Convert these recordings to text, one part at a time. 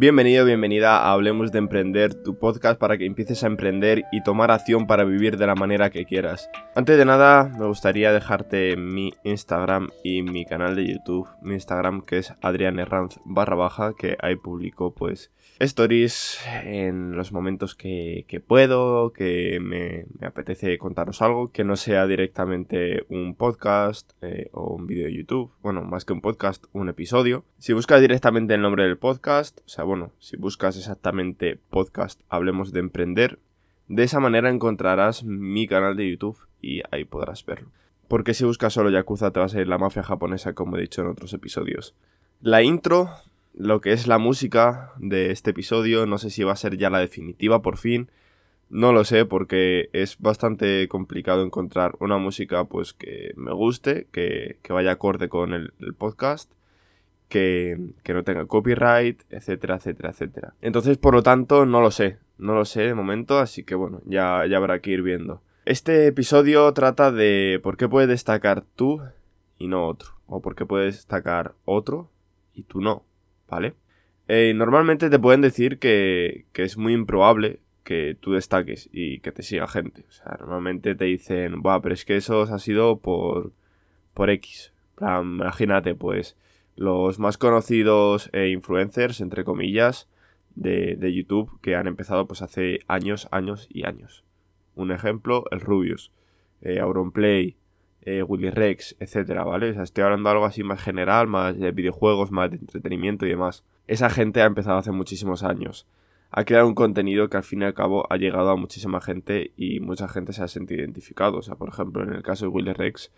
Bienvenido, bienvenida a Hablemos de Emprender, tu podcast para que empieces a emprender y tomar acción para vivir de la manera que quieras. Antes de nada, me gustaría dejarte mi Instagram y mi canal de YouTube. Mi Instagram que es Adrián barra baja, que ahí publico pues stories en los momentos que, puedo, que me, apetece contaros algo, que no sea directamente un podcast eh, o un vídeo de YouTube. Bueno, más que un podcast, un episodio. Si buscas directamente el nombre del podcast, o sea, bueno, si buscas exactamente podcast, hablemos de emprender, de esa manera encontrarás mi canal de YouTube y ahí podrás verlo. Porque si buscas solo Yakuza te va a salir la mafia japonesa como he dicho en otros episodios. La intro lo que es la música de este episodio. No sé si va a ser ya la definitiva por fin. No lo sé porque es bastante complicado encontrar una música pues que me guste, que, vaya acorde con el, podcast, que, que, no tenga copyright, etcétera, etcétera, etcétera. Entonces, por lo tanto, no lo sé. No lo sé de momento, así que bueno, ya, ya habrá que ir viendo. Este episodio trata de por qué puedes destacar tú y no otro. O por qué puedes destacar otro y tú no. ¿vale? Eh, normalmente te pueden decir que, es muy improbable que tú destaques y que te siga gente. O sea, normalmente te dicen, va, pero es que eso ha sido por, por X. imagínate, pues, los más conocidos e influencers, entre comillas, de, YouTube que han empezado pues hace años, años y años. Un ejemplo, el Rubius, eh, Auronplay, eh, Willy Rex, etcétera, ¿vale? O sea, estoy hablando de algo así más general, más de videojuegos, más de entretenimiento y demás. Esa gente ha empezado hace muchísimos años. Ha creado un contenido que al fin y al cabo ha llegado a muchísima gente y mucha gente se ha sentido identificado. O sea, por ejemplo, en el caso de Willy Rex,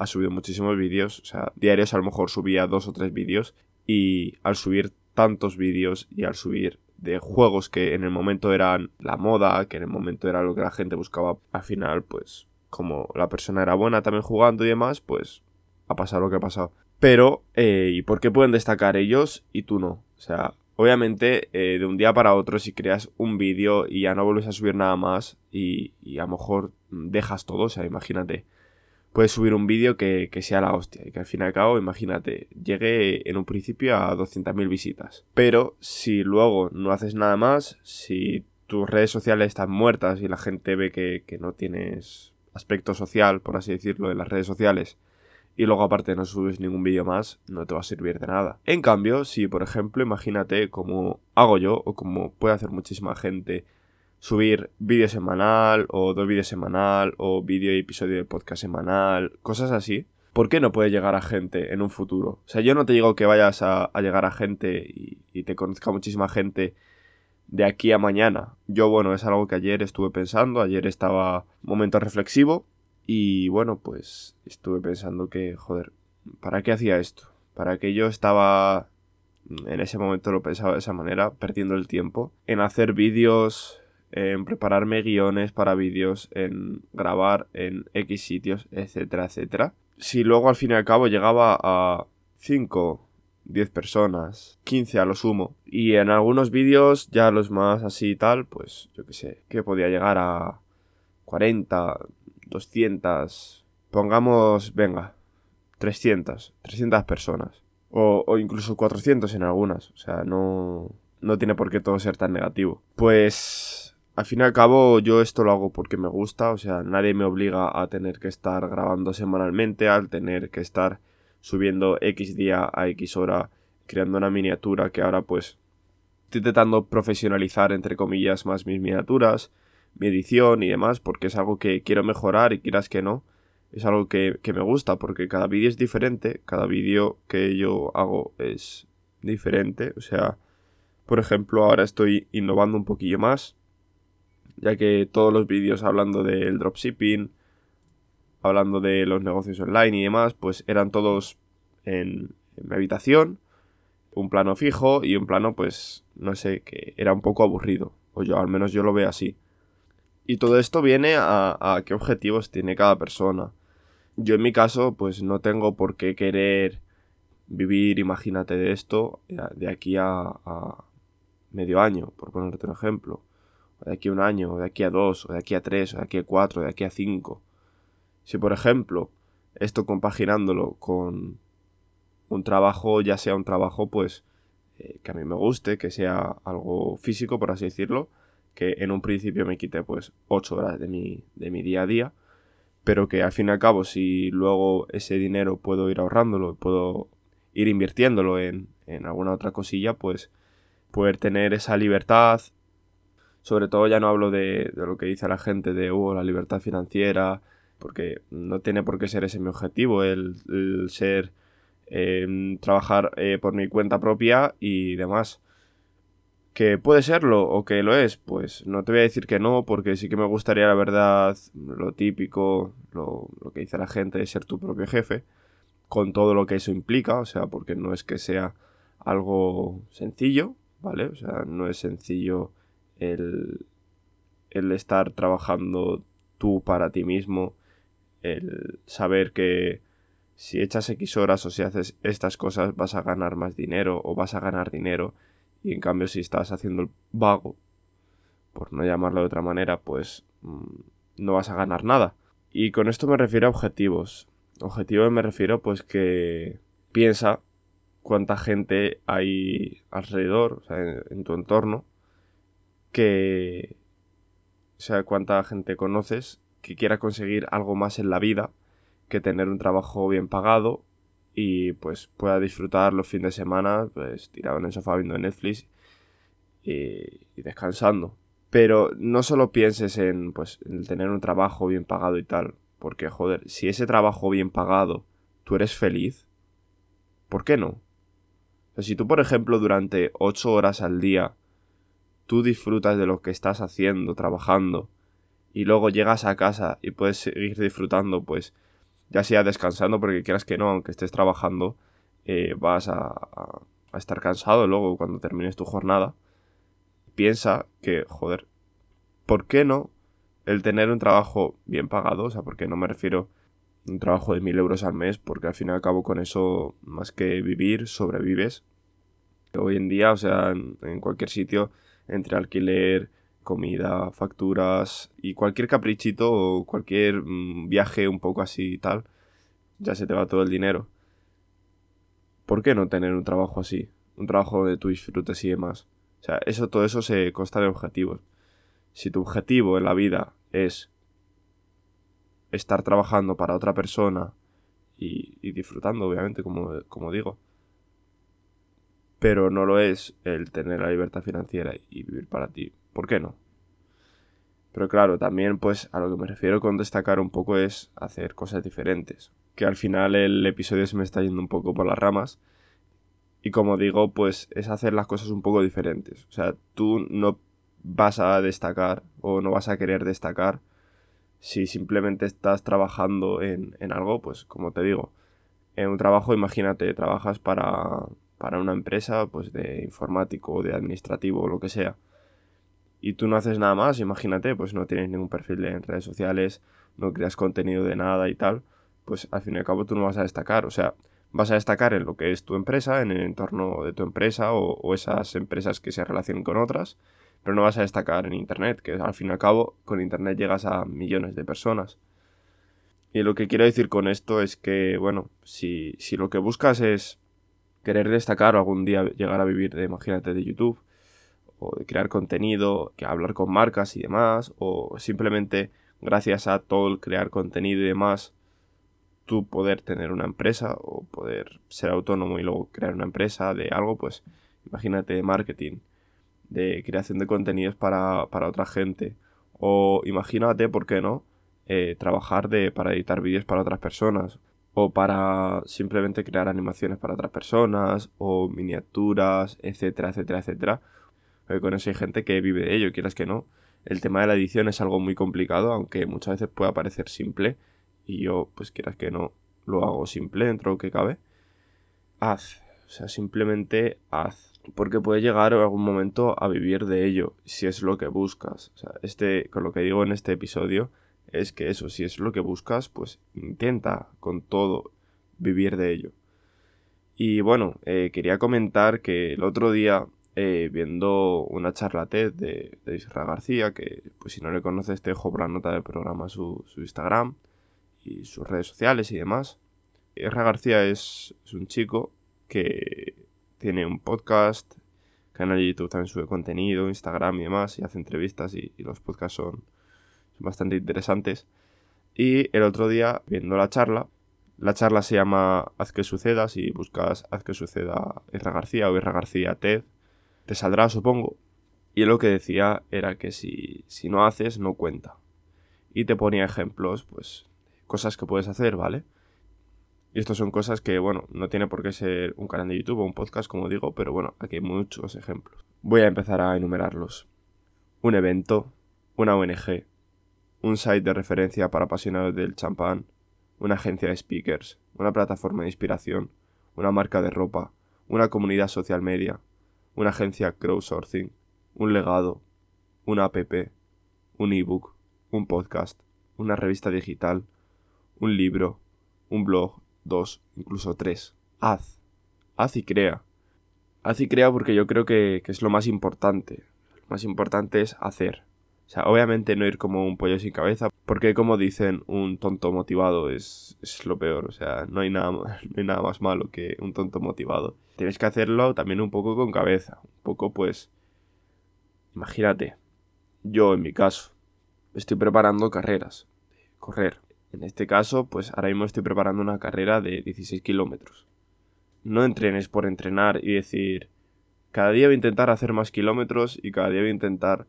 ha subido muchísimos vídeos. O sea, diarios a lo mejor subía dos o tres vídeos. Y al subir tantos vídeos y al subir de juegos que en el momento eran la moda, que en el momento era lo que la gente buscaba, al final, pues como la persona era buena también jugando y demás, pues ha pasado lo que ha pasado. Pero, eh, ¿y por qué pueden destacar ellos y tú no? O sea, obviamente eh, de un día para otro si creas un vídeo y ya no vuelves a subir nada más y, a lo mejor dejas todo, o sea, imagínate, puedes subir un vídeo que, que, sea la hostia y que al fin y al cabo, imagínate, llegue en un principio a 200.000 visitas. Pero si luego no haces nada más, si tus redes sociales están muertas y la gente ve que, que no tienes aspecto social, por así decirlo, de las redes sociales, y luego aparte no subes ningún vídeo más, no te va a servir de nada. En cambio, si por ejemplo, imagínate como hago yo, o como puede hacer muchísima gente, subir vídeo semanal, o dos vídeos semanal, o vídeo y episodio de podcast semanal, cosas así, ¿por qué no puede llegar a gente en un futuro? O sea, yo no te digo que vayas a, llegar a gente y, y te conozca muchísima gente de aquí a mañana. Yo, bueno, es algo que ayer estuve pensando, ayer estaba momento reflexivo y bueno, pues estuve pensando que, joder, ¿para qué hacía esto? ¿Para qué yo estaba, en ese momento lo pensaba de esa manera, perdiendo el tiempo, en hacer vídeos, en prepararme guiones para vídeos, en grabar en X sitios, etcétera, etcétera? Si luego al fin y al cabo llegaba a 5 10 personas, 15 a lo sumo. Y en algunos vídeos, ya los más así y tal, pues yo qué sé, que podía llegar a 40, 200, pongamos, venga, 300, 300 personas. O, o incluso 400 en algunas. O sea, no, no tiene por qué todo ser tan negativo. Pues al fin y al cabo yo esto lo hago porque me gusta, o sea, nadie me obliga a tener que estar grabando semanalmente, al tener que estar subiendo X día a X hora, creando una miniatura que ahora pues estoy intentando profesionalizar entre comillas más mis miniaturas, mi edición y demás, porque es algo que quiero mejorar y quieras que no, es algo que, que me gusta porque cada vídeo es diferente, cada vídeo que yo hago es diferente, o sea, por ejemplo, ahora estoy innovando un poquillo más, ya que todos los vídeos hablando del dropshipping, hablando de los negocios online y demás, pues eran todos en, mi habitación, un plano fijo y un plano, pues, no sé, que era un poco aburrido. O yo, al menos yo lo veo así. Y todo esto viene a, qué objetivos tiene cada persona. Yo en mi caso, pues no tengo por qué querer vivir, imagínate, de esto de aquí a, a medio año, por ponerte un ejemplo. De aquí a un año, o de aquí a dos, o de aquí a tres, o de aquí a cuatro, de aquí a cinco. Si por ejemplo, esto compaginándolo con un trabajo, ya sea un trabajo pues eh, que a mí me guste, que sea algo físico, por así decirlo, que en un principio me quite pues 8 horas de mi, de mi día a día, pero que al fin y al cabo si luego ese dinero puedo ir ahorrándolo, puedo ir invirtiéndolo en, en alguna otra cosilla, pues poder tener esa libertad. Sobre todo ya no hablo de, de lo que dice la gente de oh, la libertad financiera, porque no tiene por qué ser ese mi objetivo, el, ser, em, trabajar eh, por mi cuenta propia y demás. Que puede serlo o que lo es, pues no te voy a decir que no, porque sí que me gustaría, la verdad, lo típico, lo, lo que dice la gente de ser tu propio jefe, con todo lo que eso implica, o sea, porque no es que sea algo sencillo, ¿vale? O sea, no es sencillo el, el estar trabajando tú para ti mismo, el saber que si echas X horas o si haces estas cosas vas a ganar más dinero o vas a ganar dinero y en cambio si estás haciendo el vago, por no llamarlo de otra manera, pues mm, no vas a ganar nada. Y con esto me refiero a objetivos. Objetivos me refiero pues que piensa cuánta gente hay alrededor, o sea, en, tu entorno, que... O sea, cuánta gente conoces que quiera conseguir algo más en la vida que tener un trabajo bien pagado y pues pueda disfrutar los fines de semana pues tirado en el sofá viendo Netflix y, descansando. Pero no solo pienses en pues en tener un trabajo bien pagado y tal, porque joder, si ese trabajo bien pagado tú eres feliz, ¿por qué no? si tú, por ejemplo, durante 8 horas al día, tú disfrutas de lo que estás haciendo, trabajando, y luego llegas a casa y puedes seguir disfrutando, pues ya sea descansando, porque quieras que no, aunque estés trabajando, eh, vas a, a, estar cansado luego cuando termines tu jornada. Piensa que, joder, ¿por qué no el tener un trabajo bien pagado? O sea, porque no me refiero un trabajo de mil euros al mes, porque al fin y al cabo con eso, más que vivir, sobrevives. Hoy en día, o sea, en, cualquier sitio, entre alquiler, comida, facturas y cualquier caprichito o cualquier mm, viaje un poco así y tal, ya se te va todo el dinero. ¿Por qué no tener un trabajo así? Un trabajo de tu disfrutes y demás. O sea, eso, todo eso se consta de objetivos. Si tu objetivo en la vida es estar trabajando para otra persona y, disfrutando, obviamente, como, como digo. Pero no lo es el tener la libertad financiera y vivir para ti. ¿Por qué no? Pero claro, también pues a lo que me refiero con destacar un poco es hacer cosas diferentes. Que al final el episodio se me está yendo un poco por las ramas. Y como digo, pues es hacer las cosas un poco diferentes. O sea, tú no vas a destacar o no vas a querer destacar si simplemente estás trabajando en, algo, pues como te digo, en un trabajo, imagínate, trabajas para, para una empresa pues de informático, de administrativo, o lo que sea. Y tú no haces nada más, imagínate, pues no tienes ningún perfil en redes sociales, no creas contenido de nada y tal, pues al fin y al cabo tú no vas a destacar. O sea, vas a destacar en lo que es tu empresa, en el entorno de tu empresa o, o esas empresas que se relacionen con otras, pero no vas a destacar en Internet, que al fin y al cabo con Internet llegas a millones de personas. Y lo que quiero decir con esto es que, bueno, si, si lo que buscas es querer destacar o algún día llegar a vivir de, imagínate, de YouTube, o de crear contenido, que hablar con marcas y demás, o simplemente gracias a todo el crear contenido y demás, tú poder tener una empresa o poder ser autónomo y luego crear una empresa de algo, pues imagínate marketing de creación de contenidos para, otra gente. O imagínate, ¿por qué no? Eh, trabajar de, para editar vídeos para otras personas. O para simplemente crear animaciones para otras personas. O miniaturas, etcétera, etcétera, etcétera. con eso hay gente que vive de ello, quieras que no. El tema de la edición es algo muy complicado, aunque muchas veces pueda parecer simple. Y yo, pues quieras que no, lo hago simple dentro de lo que cabe. Haz. O sea, simplemente haz porque puede llegar en algún momento a vivir de ello, si es lo que buscas. O sea, este, con lo que digo en este episodio, es que eso, si es lo que buscas, pues intenta con todo vivir de ello. Y bueno, eh, quería comentar que el otro día, eh, viendo una charla TED de, de Isra García, que pues si no le conoces te dejo por la nota del programa su, su Instagram y sus redes sociales y demás. Isra García es, es un chico que tiene un podcast canal de YouTube también sube contenido, Instagram y demás, y hace entrevistas y, los podcasts son, bastante interesantes. Y el otro día, viendo la charla, la charla se llama Haz que suceda, si buscas Haz que suceda Irra García o Irra García TED, te saldrá, supongo. Y lo que decía era que si, si no haces, no cuenta. Y te ponía ejemplos, pues, cosas que puedes hacer, ¿vale? Y estas son cosas que, bueno, no tiene por qué ser un canal de YouTube o un podcast, como digo, pero bueno, aquí hay muchos ejemplos. Voy a empezar a enumerarlos. Un evento, una ONG, un site de referencia para apasionados del champán, una agencia de speakers, una plataforma de inspiración, una marca de ropa, una comunidad social media, una agencia crowdsourcing, un legado, una app, un ebook, un podcast, una revista digital, un libro, un blog, dos, incluso tres. Haz. Haz y crea. Haz y crea porque yo creo que, es lo más importante. Lo más importante es hacer. O sea, obviamente no ir como un pollo sin cabeza, porque como dicen, un tonto motivado es, es lo peor. O sea, no hay, nada, no hay nada más malo que un tonto motivado. Tienes que hacerlo también un poco con cabeza. Un poco, pues... Imagínate, yo en mi caso, estoy preparando carreras. Correr. En este caso, pues ahora mismo estoy preparando una carrera de 16 kilómetros. No entrenes por entrenar y decir, cada día voy a intentar hacer más kilómetros y cada día voy a intentar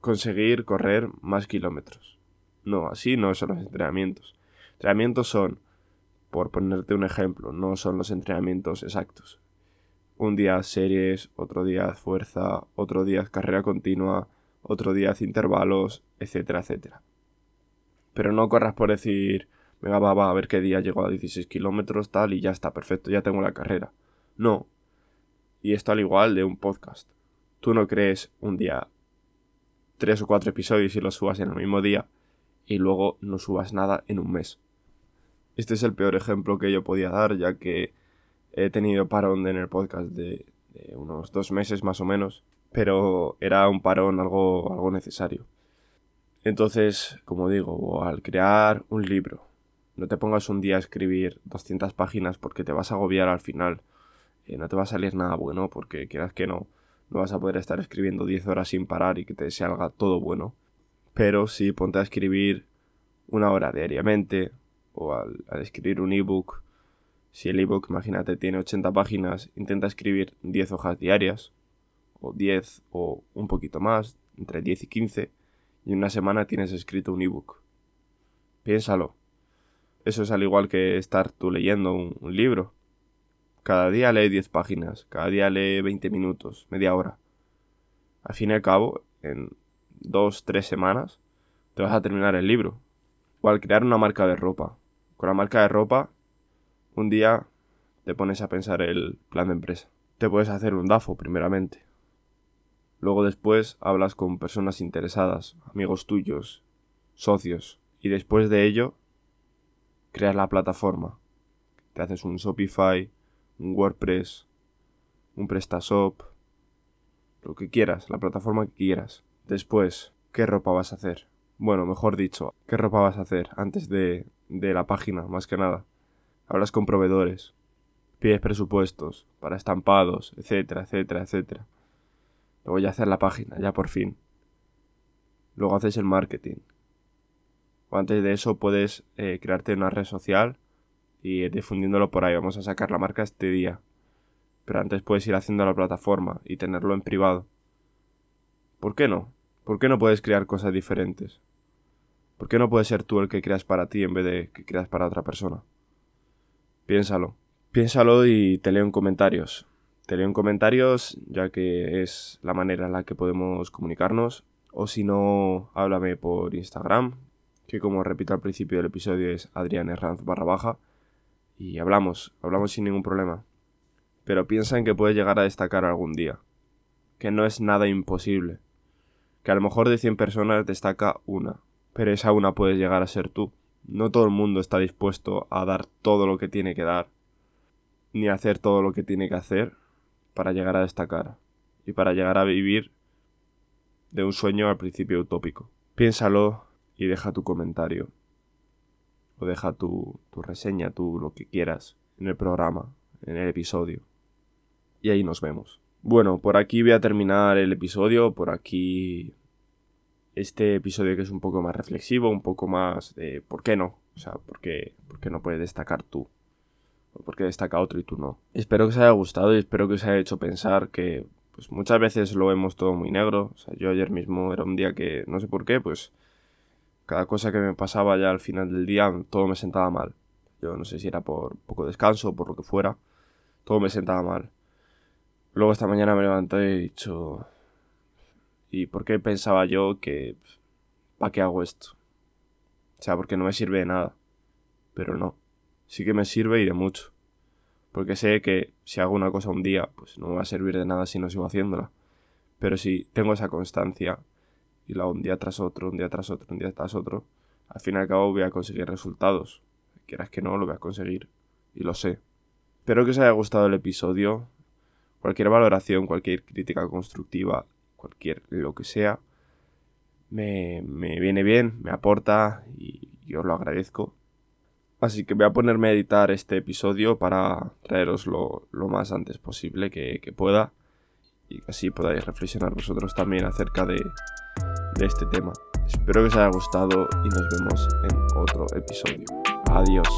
conseguir correr más kilómetros. No, así no son los entrenamientos. Entrenamientos son, por ponerte un ejemplo, no son los entrenamientos exactos. Un día series, otro día fuerza, otro día carrera continua, otro día intervalos, etcétera, etcétera. Pero no corras por decir, venga, va, va, a ver qué día llego a 16 kilómetros, tal, y ya está, perfecto, ya tengo la carrera. No. Y esto al igual de un podcast. Tú no crees un día tres o cuatro episodios y los subas en el mismo día y luego no subas nada en un mes. Este es el peor ejemplo que yo podía dar, ya que he tenido parón en el podcast de, unos dos meses más o menos, pero era un parón algo, algo necesario. Entonces, como digo, al crear un libro, no te pongas un día a escribir 200 páginas porque te vas a agobiar al final. Eh, no te va a salir nada bueno porque quieras que no, no vas a poder estar escribiendo 10 horas sin parar y que te salga todo bueno. Pero sí, ponte a escribir una hora diariamente o al, al escribir un ebook. Si el ebook, imagínate, tiene 80 páginas, intenta escribir 10 hojas diarias o 10 o un poquito más, entre 10 y 15 y en una semana tienes escrito un ebook. Piénsalo. Eso es al igual que estar tú leyendo un, libro. Cada día lee 10 páginas, cada día lee 20 minutos, media hora. Al fin y al cabo, en 2, 3 semanas, te vas a terminar el libro. O al crear una marca de ropa. Con la marca de ropa, un día te pones a pensar el plan de empresa. Te puedes hacer un DAFO primeramente. Luego después hablas con personas interesadas, amigos tuyos, socios, y después de ello creas la plataforma. Te haces un Shopify, un WordPress, un PrestaShop, lo que quieras, la plataforma que quieras. Después, ¿qué ropa vas a hacer? Bueno, mejor dicho, ¿qué ropa vas a hacer antes de, de la página, más que nada? Hablas con proveedores, pides presupuestos para estampados, etcétera, etcétera, etcétera. Luego ya hacer la página, ya por fin. Luego haces el marketing. O antes de eso puedes eh, crearte una red social y difundiéndolo por ahí. Vamos a sacar la marca este día. Pero antes puedes ir haciendo la plataforma y tenerlo en privado. ¿Por qué no? ¿Por qué no puedes crear cosas diferentes? ¿Por qué no puedes ser tú el que creas para ti en vez de que creas para otra persona? Piénsalo. Piénsalo y te leo en comentarios. Te leo en comentarios, ya que es la manera en la que podemos comunicarnos. O si no, háblame por Instagram, que como repito al principio del episodio es Adrián Herranz barra baja. Y hablamos, hablamos sin ningún problema. Pero piensa en que puedes llegar a destacar algún día. Que no es nada imposible. Que a lo mejor de 100 personas destaca una. Pero esa una puedes llegar a ser tú. No todo el mundo está dispuesto a dar todo lo que tiene que dar. Ni a hacer todo lo que tiene que hacer para llegar a destacar y para llegar a vivir de un sueño al principio utópico. Piénsalo y deja tu comentario o deja tu, tu reseña, tú lo que quieras en el programa, en el episodio. Y ahí nos vemos. Bueno, por aquí voy a terminar el episodio, por aquí este episodio que es un poco más reflexivo, un poco más de por qué no, o sea, por qué, por qué no puedes destacar tú, o por qué destaca otro y tú no. Espero que os haya gustado y espero que os haya hecho pensar que pues muchas veces lo vemos todo muy negro, o sea, yo ayer mismo era un día que no sé por qué, pues cada cosa que me pasaba ya al final del día todo me sentaba mal. Yo no sé si era por poco descanso o por lo que fuera, todo me sentaba mal. Luego esta mañana me levanté y he dicho, ¿y por qué pensaba yo que... ¿Para qué hago esto? O sea, porque no me sirve de nada. Pero no, sí que me sirve y de mucho. Porque sé que si hago una cosa un día, pues no me va a servir de nada si no sigo haciéndola. Pero si tengo esa constancia y un día tras otro, un día tras otro, un día tras otro, al fin y al cabo voy a conseguir resultados. Quieras que no, lo voy a conseguir. Y lo sé. Espero que os haya gustado el episodio cualquier valoración, cualquier crítica constructiva, cualquier lo que sea, me, viene bien, me aporta y yo lo agradezco. Así que voy a ponerme a editar este episodio para traeroslo lo más antes posible que, pueda y que así podáis reflexionar vosotros también acerca de, este tema. Espero que os haya gustado y nos vemos en otro episodio. Adiós.